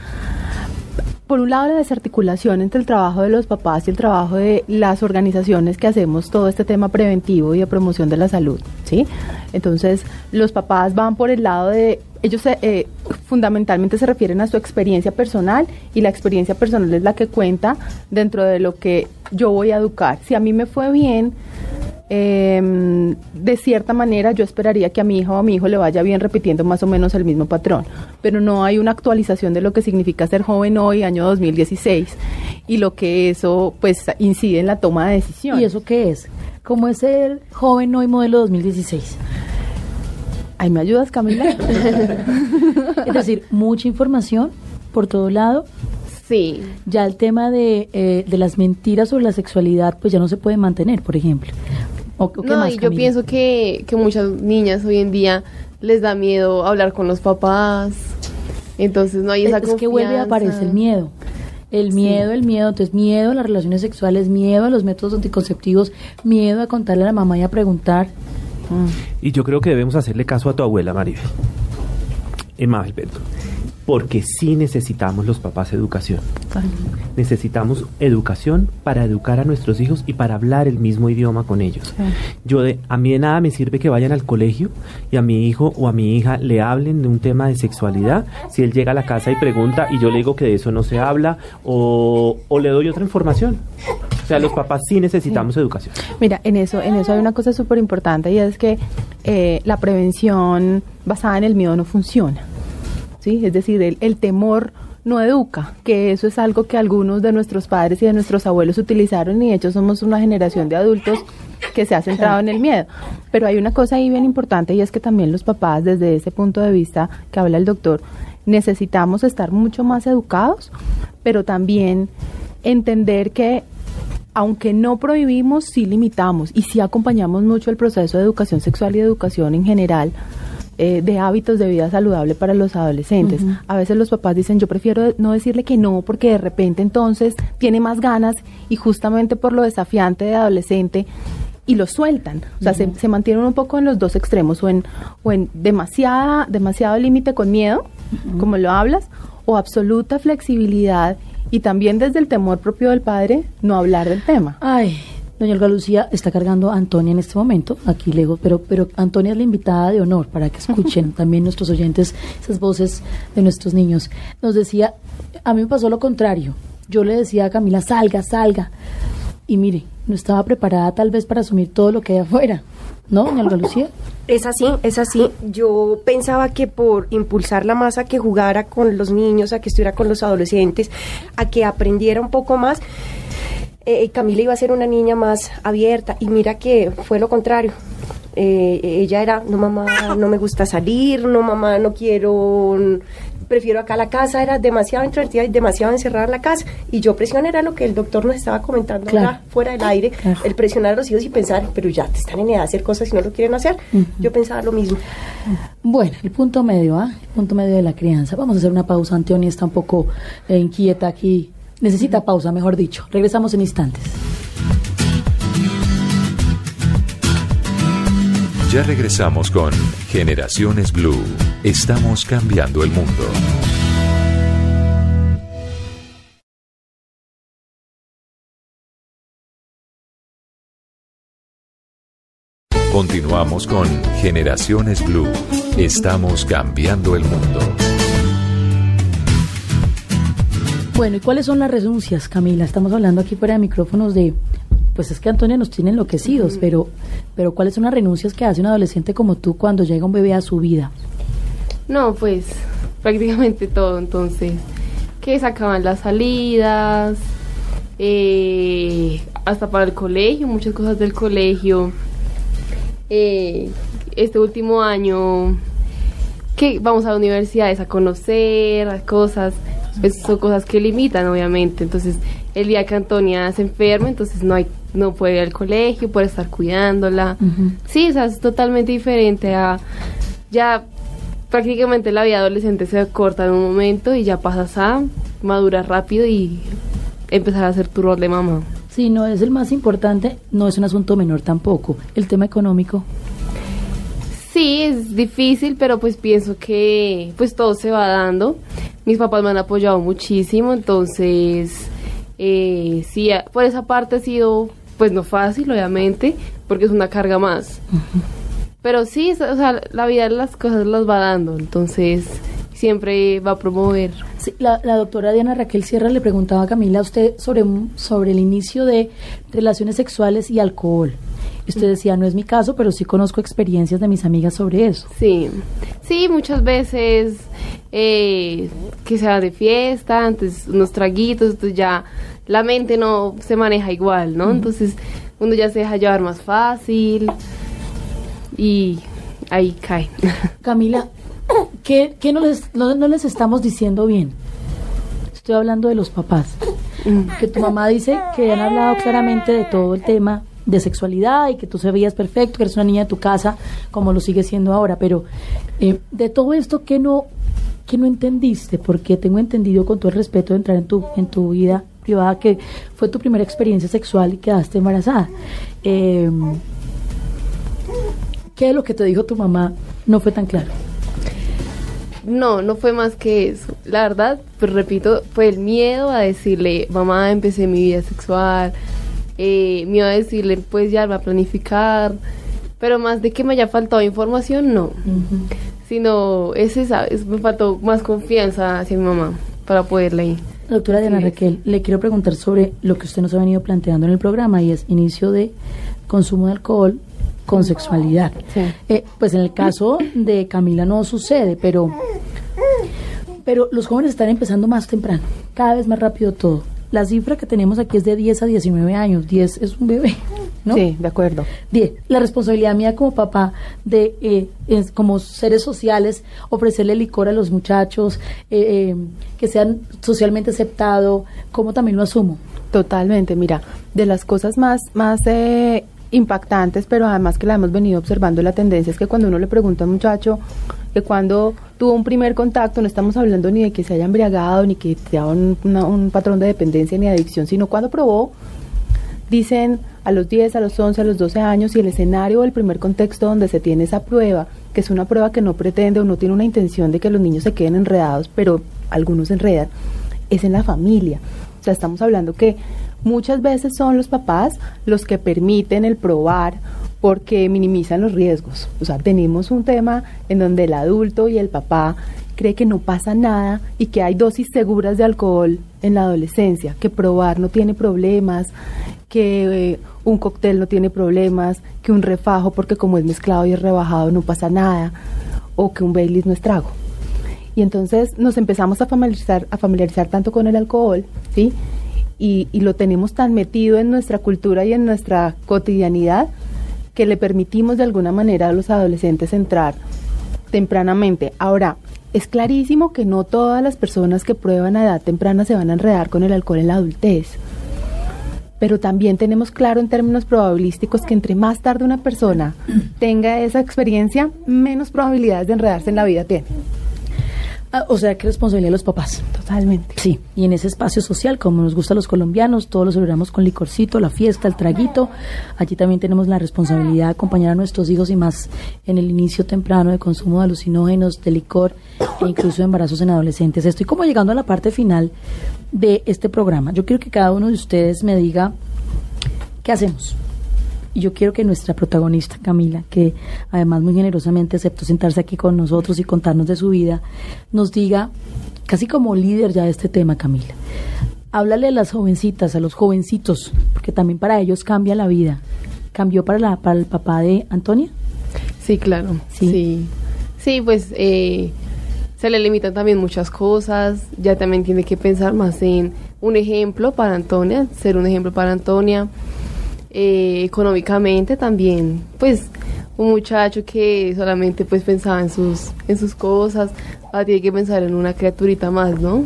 D: por un lado la desarticulación entre el trabajo de los papás y el trabajo de las organizaciones que hacemos todo este tema preventivo y de promoción de la salud, ¿sí? Entonces, los papás van por el lado de ellos eh, fundamentalmente se refieren a su experiencia personal y la experiencia personal es la que cuenta dentro de lo que yo voy a educar. Si a mí me fue bien, eh, de cierta manera yo esperaría que a mi hija o a mi hijo le vaya bien repitiendo más o menos el mismo patrón, pero no hay una actualización de lo que significa ser joven hoy, año 2016, y lo que eso pues incide en la toma de decisiones.
B: ¿Y eso qué es? ¿Cómo es ser joven hoy modelo 2016?
D: ¿Ahí me ayudas, Camila?
B: es decir, mucha información por todo lado.
E: Sí.
B: Ya el tema de, eh, de las mentiras sobre la sexualidad, pues ya no se puede mantener, por ejemplo. ¿O, o qué
E: no,
B: más,
E: y yo pienso que, que muchas niñas hoy en día les da miedo hablar con los papás. Entonces no hay esa
B: es, es que vuelve a
E: confianza.
B: aparecer el miedo. El
E: Sí.
B: miedo, el miedo, entonces miedo a las relaciones sexuales, miedo a los métodos anticonceptivos, miedo a contarle a la mamá y a preguntar.
C: Y yo creo que debemos hacerle caso a tu abuela, Maribel. Emma Alberto. Porque sí necesitamos los papás educación. Necesitamos educación para educar a nuestros hijos y para hablar el mismo idioma con ellos. Yo de, a mí de nada me sirve que vayan al colegio y a mi hijo o a mi hija le hablen de un tema de sexualidad si él llega a la casa y pregunta y yo le digo que de eso no se habla o, o le doy otra información. O sea, los papás sí necesitamos educación.
D: Mira, en eso, en eso hay una cosa súper importante y es que eh, la prevención basada en el miedo no funciona. ¿Sí? Es decir, el, temor no educa, que eso es algo que algunos de nuestros padres y de nuestros abuelos utilizaron y de hecho somos una generación de adultos que se ha centrado en el miedo. Pero hay una cosa ahí bien importante y es que también los papás, desde ese punto de vista que habla el doctor, necesitamos estar mucho más educados, pero también entender que aunque no prohibimos, sí limitamos y sí acompañamos mucho el proceso de educación sexual y de educación en general. Eh, de hábitos de vida saludable para los adolescentes. A veces los papás dicen, yo prefiero no decirle que no porque de repente entonces tiene más ganas y justamente por lo desafiante de adolescente y lo sueltan. O sea, se, se mantienen un poco en los dos extremos, o en, o en demasiada, demasiado límite con miedo, como lo hablas, o absoluta flexibilidad y también desde el temor propio del padre no hablar del tema.
B: Ay, doña Olga Lucía está cargando a Antonia en este momento, aquí lego, pero, pero Antonia es la invitada de honor para que escuchen también nuestros oyentes esas voces de nuestros niños. Nos decía, a mí me pasó lo contrario. Yo le decía a Camila, salga, salga. Y mire, no estaba preparada tal vez para asumir todo lo que hay afuera. ¿No, doña Olga Lucía?
F: Es así, es así. Yo pensaba que por impulsarla más a que jugara con los niños, a que estuviera con los adolescentes, a que aprendiera un poco más, eh, Camila iba a ser una niña más abierta y mira que fue lo contrario. Eh, ella era, no mamá, no me gusta salir, no mamá, no quiero, prefiero acá la casa, era demasiado introvertida y demasiado encerrada en la casa. Y yo presión era lo que el doctor nos estaba comentando
B: Claro.
F: ahora fuera del aire,
B: Claro.
F: el presionar a los hijos y pensar, pero ya te están en edad de hacer cosas y no lo quieren hacer. Yo pensaba lo mismo.
B: Bueno, el punto medio, ¿ah? El punto medio de la crianza. Vamos a hacer una pausa. Antonia está un poco eh, inquieta aquí. Necesita pausa, mejor dicho. Regresamos en instantes.
A: Ya regresamos con Generaciones Blue. Estamos cambiando el mundo. Continuamos con Generaciones Blue. Estamos cambiando el mundo.
B: Bueno, ¿y cuáles son las renuncias, Camila? Estamos hablando aquí fuera de micrófonos de, pues es que Antonia nos tiene enloquecidos, pero, pero ¿cuáles son las renuncias que hace un adolescente como tú cuando llega un bebé a su vida?
E: No, pues prácticamente todo. Entonces, que se acaban las salidas, eh, hasta para el colegio, muchas cosas del colegio. Eh, este último año, que vamos a universidades a conocer a cosas, pues son cosas que limitan, obviamente. Entonces, el día que Antonia se enferma, entonces no hay no puede ir al colegio, puede estar cuidándola. Sí, o sea, es totalmente diferente a ya prácticamente la vida adolescente se corta en un momento y ya pasas a madurar rápido y empezar a hacer tu rol de mamá.
B: Sí, no es el más importante, no es un asunto menor tampoco. El tema económico.
E: Sí, es difícil, pero pues pienso que pues todo se va dando. Mis papás me han apoyado muchísimo, entonces eh, sí, por esa parte ha sido pues no fácil, obviamente, porque es una carga más. Pero sí, o sea, la vida las cosas las va dando, entonces siempre va a promover.
B: Sí, la, la doctora Diana Raquel Sierra le preguntaba a Camila a usted sobre, sobre el inicio de relaciones sexuales y alcohol. Y usted decía, no es mi caso, pero sí conozco experiencias de mis amigas sobre eso.
E: Sí, sí, muchas veces eh, que se va de fiesta, antes unos traguitos, entonces ya la mente no se maneja igual, ¿no? Entonces uno ya se deja llevar más fácil y ahí cae.
B: Camila, ¿qué, qué no, les, no, no les estamos diciendo bien? Estoy hablando de los papás. Que tu mamá dice que han hablado claramente de todo el tema de sexualidad y que tú se veías perfecto, que eres una niña de tu casa, como lo sigue siendo ahora. Pero eh, de todo esto, ¿qué no, qué no entendiste? Porque tengo entendido, con todo el respeto de entrar en tu, en tu vida privada, que fue tu primera experiencia sexual y quedaste embarazada. Eh, ¿Qué de lo que te dijo tu mamá no fue tan claro?
E: No, no fue más que eso. La verdad, pues repito, fue el miedo a decirle, mamá, empecé mi vida sexual, eh, miedo a decirle, pues ya va a planificar, pero más de que me haya faltado información, no. Sino, ese, ¿sabes? Me faltó más confianza hacia mi mamá para poderle ir.
B: Doctora Diana
E: Sí.
B: Raquel, le quiero preguntar sobre lo que usted nos ha venido planteando en el programa y es inicio de consumo de alcohol con sexualidad.
D: Sí.
B: Eh, pues en el caso de Camila no sucede, pero, pero los jóvenes están empezando más temprano, cada vez más rápido todo. La cifra que tenemos aquí es de 10 a 19 años, 10 es un bebé. ¿no?
D: Sí, de acuerdo.
B: Die, la responsabilidad mía como papá de, eh, es, como seres sociales, ofrecerle licor a los muchachos, eh, eh, que sean socialmente aceptado, ¿cómo también lo asumo?
D: Totalmente, mira, de las cosas más, más eh, impactantes, pero además que la hemos venido observando, la tendencia es que cuando uno le pregunta a un muchacho que cuando tuvo un primer contacto, no estamos hablando ni de que se haya embriagado, ni que sea un, una- un patrón de dependencia ni adicción, sino cuando probó, dicen a los 10, a los 11, a los 12 años y el escenario o el primer contexto donde se tiene esa prueba, que es una prueba que no pretende o no tiene una intención de que los niños se queden enredados, pero algunos enredan, es en la familia. O sea, estamos hablando que muchas veces son los papás los que permiten el probar porque minimizan los riesgos. O sea, tenemos un tema en donde el adulto y el papá cree que no pasa nada y que hay dosis seguras de alcohol en la adolescencia, que probar no tiene problemas, que eh, un cóctel no tiene problemas, que un refajo porque como es mezclado y es rebajado no pasa nada, o que un Baileys no es trago. Y entonces nos empezamos a familiarizar, a familiarizar tanto con el alcohol, ¿sí? Y, lo tenemos tan metido en nuestra cultura y en nuestra cotidianidad que le permitimos de alguna manera a los adolescentes entrar tempranamente. Ahora, es clarísimo que no todas las personas que prueban a edad temprana se van a enredar con el alcohol en la adultez. Pero también tenemos claro en términos probabilísticos que entre más tarde una persona tenga esa experiencia, menos probabilidades de enredarse en la vida tiene.
B: Ah, o sea, que responsabilidad de los papás.
D: Totalmente.
B: Sí, y en ese espacio social, como nos gusta a los colombianos, todos lo celebramos con licorcito, la fiesta, el traguito. Allí también tenemos la responsabilidad de acompañar a nuestros hijos y más en el inicio temprano de consumo de alucinógenos, de licor e incluso de embarazos en adolescentes. Estoy como llegando a la parte final de este programa. Yo quiero que cada uno de ustedes me diga qué hacemos. Y yo quiero que nuestra protagonista, Camila, que además muy generosamente aceptó sentarse aquí con nosotros y contarnos de su vida, nos diga, casi como líder ya de este tema, Camila, háblale a las jovencitas, a los jovencitos, porque también para ellos cambia la vida. ¿Cambió para, la, para el papá de Antonia?
E: Sí, claro.
B: Sí.
E: Sí, Sí, pues eh, se le limitan también muchas cosas. Ya también tiene que pensar más en un ejemplo para Antonia, ser un ejemplo para Antonia. Eh, económicamente también, pues un muchacho que solamente pues pensaba en sus en sus cosas, ahora tiene que pensar en una criaturita más, ¿no?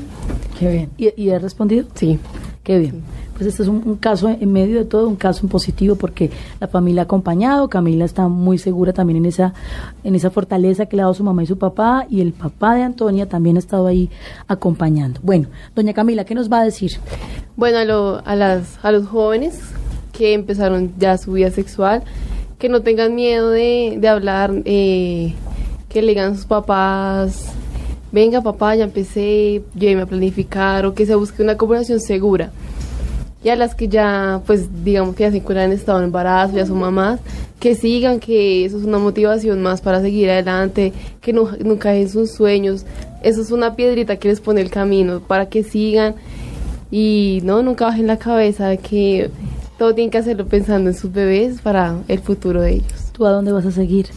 B: Qué bien. ¿Y, y he respondido?
E: Sí.
B: Qué bien. Pues este es un, un caso en medio de todo, un caso en positivo porque la familia ha acompañado, Camila está muy segura también en esa, en esa fortaleza que le ha dado su mamá y su papá y el papá de Antonia también ha estado ahí acompañando. Bueno, doña Camila, ¿qué nos va a decir?
E: Bueno, a, lo- a, las, a los jóvenes que empezaron ya su vida sexual, que no tengan miedo de, de hablar, eh, que le digan a sus papás, venga papá, ya empecé, lléveme a planificar, o que se busque una conversación segura. Y a las que ya, pues digamos que ya se encuentran en estado de embarazo, ya son mamás, que sigan, que eso es una motivación más para seguir adelante, que no, nunca dejen sus sueños. Eso es una piedrita que les pone el camino para que sigan y no, nunca bajen la cabeza que todo tienen que hacerlo pensando en sus bebés para el futuro de ellos.
B: ¿Tú a dónde vas a seguir?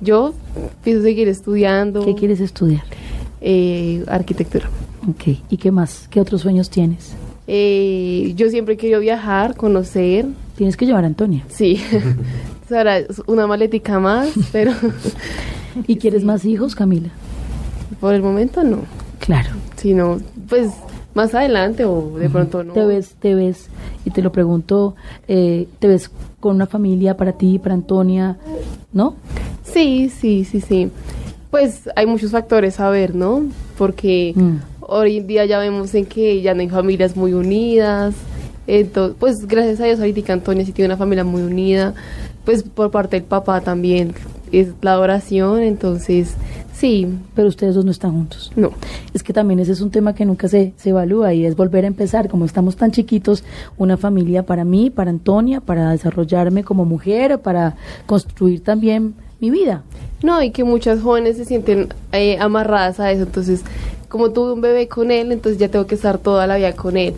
E: Yo pienso seguir estudiando.
B: ¿Qué quieres estudiar?
E: Eh, arquitectura.
B: Ok, ¿y qué más? ¿Qué otros sueños tienes?
E: Eh, yo siempre he querido viajar, conocer.
B: Tienes que llevar a Antonia.
E: Sí. Ahora una maletica más, pero
B: ¿Y quieres más hijos, Camila?
E: por el momento no.
B: Claro.
E: Si no, pues más adelante o de pronto no.
B: ¿Te ves, te ves, y te lo pregunto, eh, te ves con una familia para ti, para Antonia, ¿no?
E: Sí, sí, sí, sí. Pues hay muchos factores a ver, ¿no? Porque
B: Mm.
E: hoy en día ya vemos en que ya no hay familias muy unidas. Entonces, pues gracias a Dios ahorita Antonia sí tiene una familia muy unida. Pues por parte del papá también es la adoración, entonces sí.
B: Pero ustedes dos no están juntos.
E: No.
B: Es que también ese es un tema que nunca se, se evalúa y es volver a empezar, como estamos tan chiquitos, una familia para mí, para Antonia, para desarrollarme como mujer, para construir también mi vida.
E: No, y que muchas jóvenes se sienten eh, amarradas a eso. Entonces, como tuve un bebé con él, entonces ya tengo que estar toda la vida con él.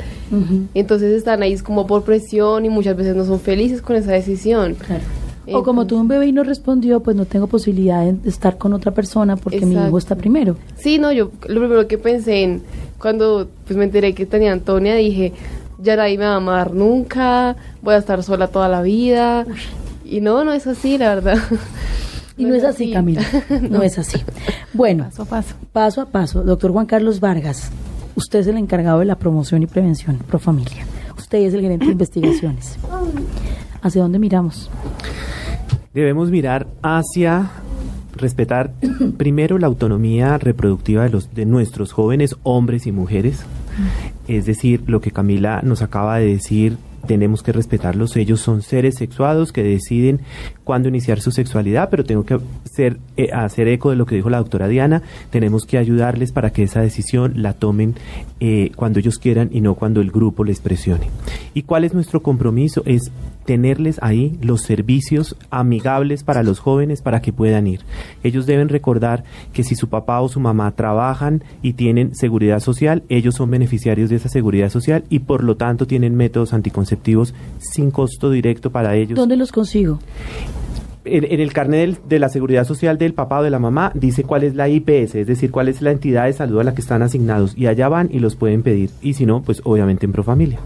E: Entonces están ahí como por presión y muchas veces no son felices con esa decisión.
B: O como tuve un bebé y no respondió, pues no tengo posibilidad de estar con otra persona porque mi hijo está primero.
E: Sí, no, yo lo primero que pensé en cuando pues me enteré que tenía Antonia, dije, ya nadie me va a amar nunca, voy a estar sola toda la vida. Y no, no es así, la verdad.
B: Y no, es así, Camila, no. es así. Bueno,
D: Paso a paso.
B: paso a paso, doctor Juan Carlos Vargas, usted es el encargado de la promoción y prevención pro familia. Usted es el gerente de investigaciones. ¿Hacia dónde miramos?
C: Debemos mirar hacia respetar primero la autonomía reproductiva de los de nuestros jóvenes hombres y mujeres. Es decir, lo que Camila nos acaba de decir, tenemos que respetarlos. Ellos son seres sexuados que deciden cuándo iniciar su sexualidad, pero tengo que ser, eh, hacer eco de lo que dijo la doctora Diana. Tenemos que ayudarles para que esa decisión la tomen eh, cuando ellos quieran y no cuando el grupo les presione. ¿Y cuál es nuestro compromiso? Es tenerles ahí los servicios amigables para los jóvenes para que puedan ir. Ellos deben recordar que si su papá o su mamá trabajan y tienen seguridad social, ellos son beneficiarios de esa seguridad social y por lo tanto tienen métodos anticonceptivos sin costo directo para ellos.
B: ¿Dónde los consigo?
C: En, el carnet de la seguridad social del papá o de la mamá dice cuál es la IPS, es decir, cuál es la entidad de salud a la que están asignados y allá van y los pueden pedir y si no, pues obviamente en Profamilia.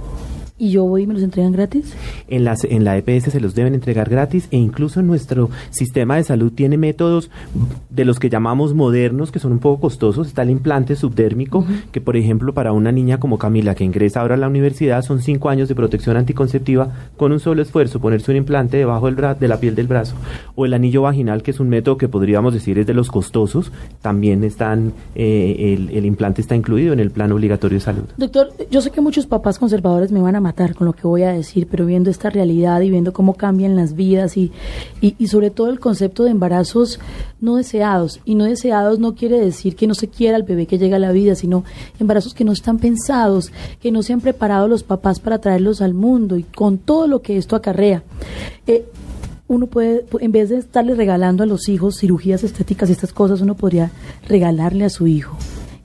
B: ¿Y yo voy y me los entregan gratis?
C: En, las, en la EPS se los deben entregar gratis e incluso nuestro sistema de salud tiene métodos de los que llamamos modernos que son un poco costosos. Está el implante subdérmico, que por ejemplo para una niña como Camila que ingresa ahora a la universidad son cinco años de protección anticonceptiva con un solo esfuerzo, ponerse un implante debajo del bra- de la piel del brazo. O el anillo vaginal, que es un método que podríamos decir es de los costosos, también están, eh, el, el implante está incluido en el plan obligatorio de salud.
B: Doctor, yo sé que muchos papás conservadores me van a matar con lo que voy a decir, pero viendo esta realidad y viendo cómo cambian las vidas y, y, y sobre todo el concepto de embarazos no deseados. Y no deseados no quiere decir que no se quiera al bebé que llega a la vida, sino embarazos que no están pensados, que no se han preparado los papás para traerlos al mundo y con todo lo que esto acarrea. Eh, uno puede, en vez de estarle regalando a los hijos cirugías estéticas y estas cosas, uno podría regalarle a su hijo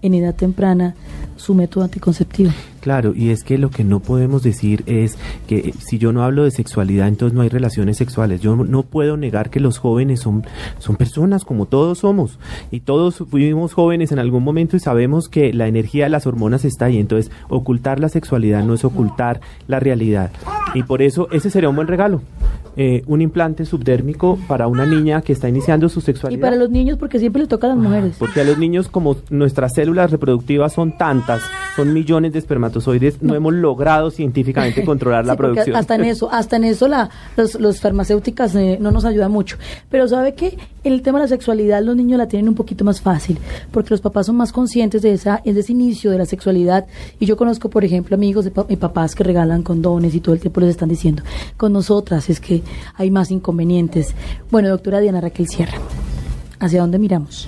B: en edad temprana su método anticonceptivo.
C: Claro, y es que lo que no podemos decir es que si yo no hablo de sexualidad, entonces no hay relaciones sexuales. Yo no puedo negar que los jóvenes son, son personas como todos somos. Y todos fuimos jóvenes en algún momento y sabemos que la energía de las hormonas está ahí. Entonces, ocultar la sexualidad no es ocultar la realidad. Y por eso ese sería un buen regalo. Eh, un implante subdérmico para una niña que está iniciando su
B: Y
C: sexualidad.
B: para los niños, porque siempre le toca a las mujeres.
C: Porque a los niños, como nuestras células reproductivas son tantas, son millones de espermatozoides, no, hemos logrado científicamente controlar la
B: Sí,
C: producción.
B: Hasta en eso, hasta en eso la, los, los farmacéuticas eh, no nos ayudan mucho. Pero sabe que en el tema de la sexualidad los niños la tienen un poquito más fácil, porque los papás son más conscientes de esa, de ese inicio de la sexualidad. Y yo conozco, por ejemplo, amigos de pa- eh, papás que regalan condones y todo el tiempo les están diciendo, con nosotras es que hay más inconvenientes. Bueno, doctora Diana Raquel Sierra, ¿hacia dónde miramos?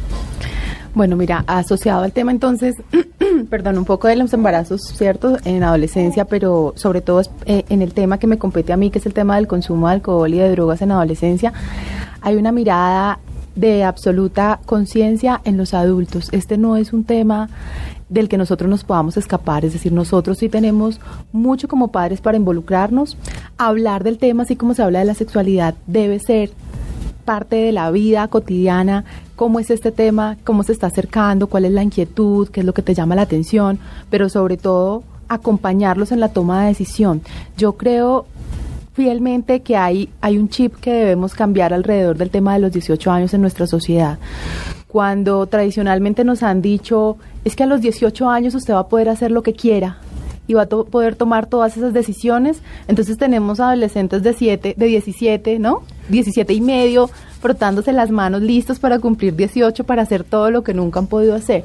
D: Bueno, mira, asociado al tema entonces, perdón, un poco de los embarazos, ¿cierto? En adolescencia, pero sobre todo eh, en el tema que me compete a mí, que es el tema del consumo de alcohol y de drogas en adolescencia, hay una mirada de absoluta conciencia en los adultos. Este no es un tema del que nosotros nos podamos escapar, es decir, nosotros sí tenemos mucho como padres para involucrarnos. Hablar del tema, así como se habla de la sexualidad, debe ser parte de la vida cotidiana, cómo es este tema, cómo se está acercando, cuál es la inquietud, qué es lo que te llama la atención, pero sobre todo acompañarlos en la toma de decisión. Yo creo fielmente que hay, hay un chip que debemos cambiar alrededor del tema de los 18 años en nuestra sociedad. Cuando tradicionalmente nos han dicho, es que a los 18 años usted va a poder hacer lo que quiera, y va a poder tomar todas esas decisiones. Entonces tenemos adolescentes de siete, de 17, ¿no? 17 y medio, frotándose las manos listos para cumplir 18, para hacer todo lo que nunca han podido hacer.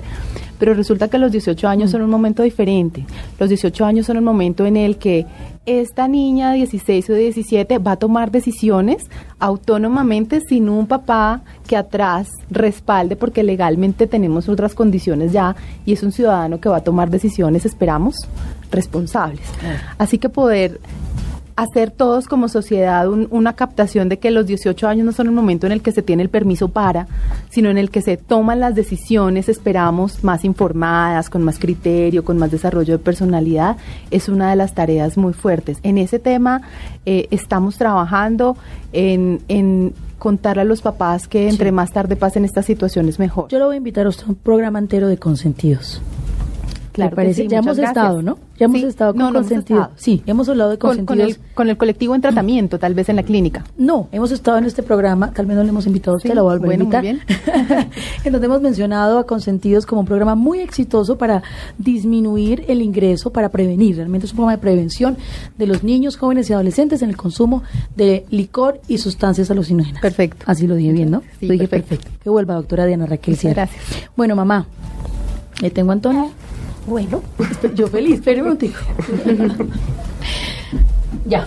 D: Pero resulta que los 18 años son un momento diferente. Los 18 años son un momento en el que esta niña de 16 o de 17 va a tomar decisiones autónomamente sin un papá que atrás respalde porque legalmente tenemos otras condiciones ya y es un ciudadano que va a tomar decisiones, esperamos, responsables. Así que poder hacer todos como sociedad un- una captación de que los 18 años no son el momento en el que se tiene el permiso para, sino en el que se toman las decisiones, esperamos, más informadas, con más criterio, con más desarrollo de personalidad, es una de las tareas muy fuertes. En ese tema eh, estamos trabajando en, en contar a los papás que entre más tarde pasen estas situaciones mejor.
B: Yo lo voy a invitar a usted a un programa entero de consentidos.
D: Claro
B: Me parece,
D: que sí,
B: ya hemos estado. ¿no? Ya hemos
D: Sí,
B: estado con
D: no, no hemos
B: consentidos.
D: estado.
B: Sí, hemos hablado de
D: Con, con
B: consentidos.
D: el, con el colectivo en tratamiento, tal vez en la clínica.
B: No, hemos estado en este programa, tal vez no le hemos invitado a usted,
D: Sí,
B: la voy a volver
D: bueno,
B: a
D: muy
B: invitar. en donde hemos mencionado a Consentidos como un programa muy exitoso para disminuir el ingreso, para prevenir. Realmente es un programa de prevención de los niños, jóvenes y adolescentes en el consumo de licor y sustancias alucinógenas.
D: Perfecto.
B: Así lo dije bien, ¿no?
D: Sí,
B: lo dije
D: perfecto.
B: perfecto. Que vuelva, doctora Diana Raquel
D: gracias.
B: Bueno, mamá, le tengo a Antonio.
F: Bueno,
B: Yo feliz, espéreme un tico. ya.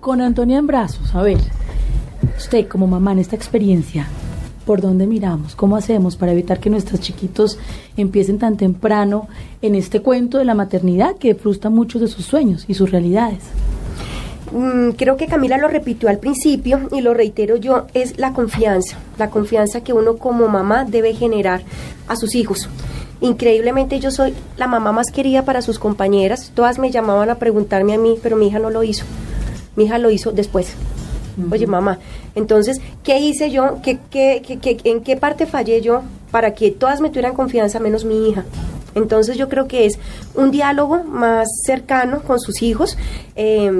B: Con Antonia en brazos, a ver, usted como mamá en esta experiencia, ¿por dónde miramos? ¿Cómo hacemos para evitar que nuestros chiquitos empiecen tan temprano en este cuento de la maternidad que frustra muchos de sus sueños y sus realidades?
F: Mm, creo que Camila lo repitió al principio y lo reitero yo, es la confianza, la confianza que uno como mamá debe generar a sus hijos. Increíblemente yo soy la mamá más querida para sus compañeras, todas me llamaban a preguntarme a mí, pero mi hija no lo hizo, mi hija lo hizo después. Oye, mamá, entonces, ¿qué hice yo? ¿Qué, qué, qué- qué- ¿En qué parte fallé yo para que todas me tuvieran confianza, menos mi hija? Entonces yo creo que es un diálogo más cercano con sus hijos, eh,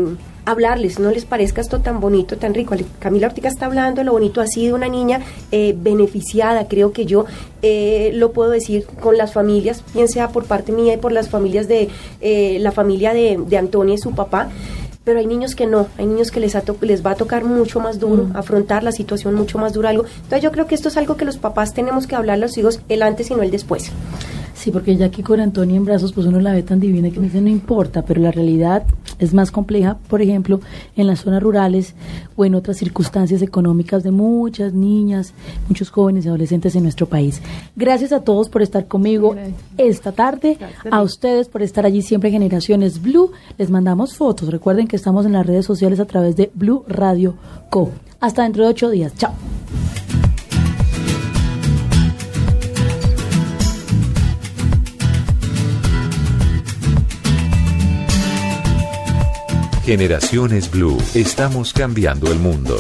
F: hablarles, no les parezca esto tan bonito, tan rico. Camila Ortiga está hablando lo bonito así de una niña eh, beneficiada, creo que yo eh, lo puedo decir con las familias, bien sea por parte mía y por las familias de eh, la familia de, de Antonia y su papá. Pero hay niños que no, hay niños que les, ha les va a tocar mucho más duro, afrontar la situación mucho más duro, algo. Entonces yo creo que esto es algo que los papás tenemos que hablar a los hijos el antes y no el después.
B: Sí, porque ya aquí con Antonia en brazos, pues uno la ve tan divina que me dice no importa, pero la realidad es más compleja, por ejemplo, en las zonas rurales o en otras circunstancias económicas de muchas niñas, muchos jóvenes y adolescentes en nuestro país. Gracias a todos por estar conmigo esta tarde, a ustedes por estar allí siempre en Generaciones Blue. Les mandamos fotos. Recuerden que estamos en las redes sociales a través de Blue Radio Co. Hasta dentro de ocho días. Chao.
A: Generaciones Blue. Estamos cambiando el mundo.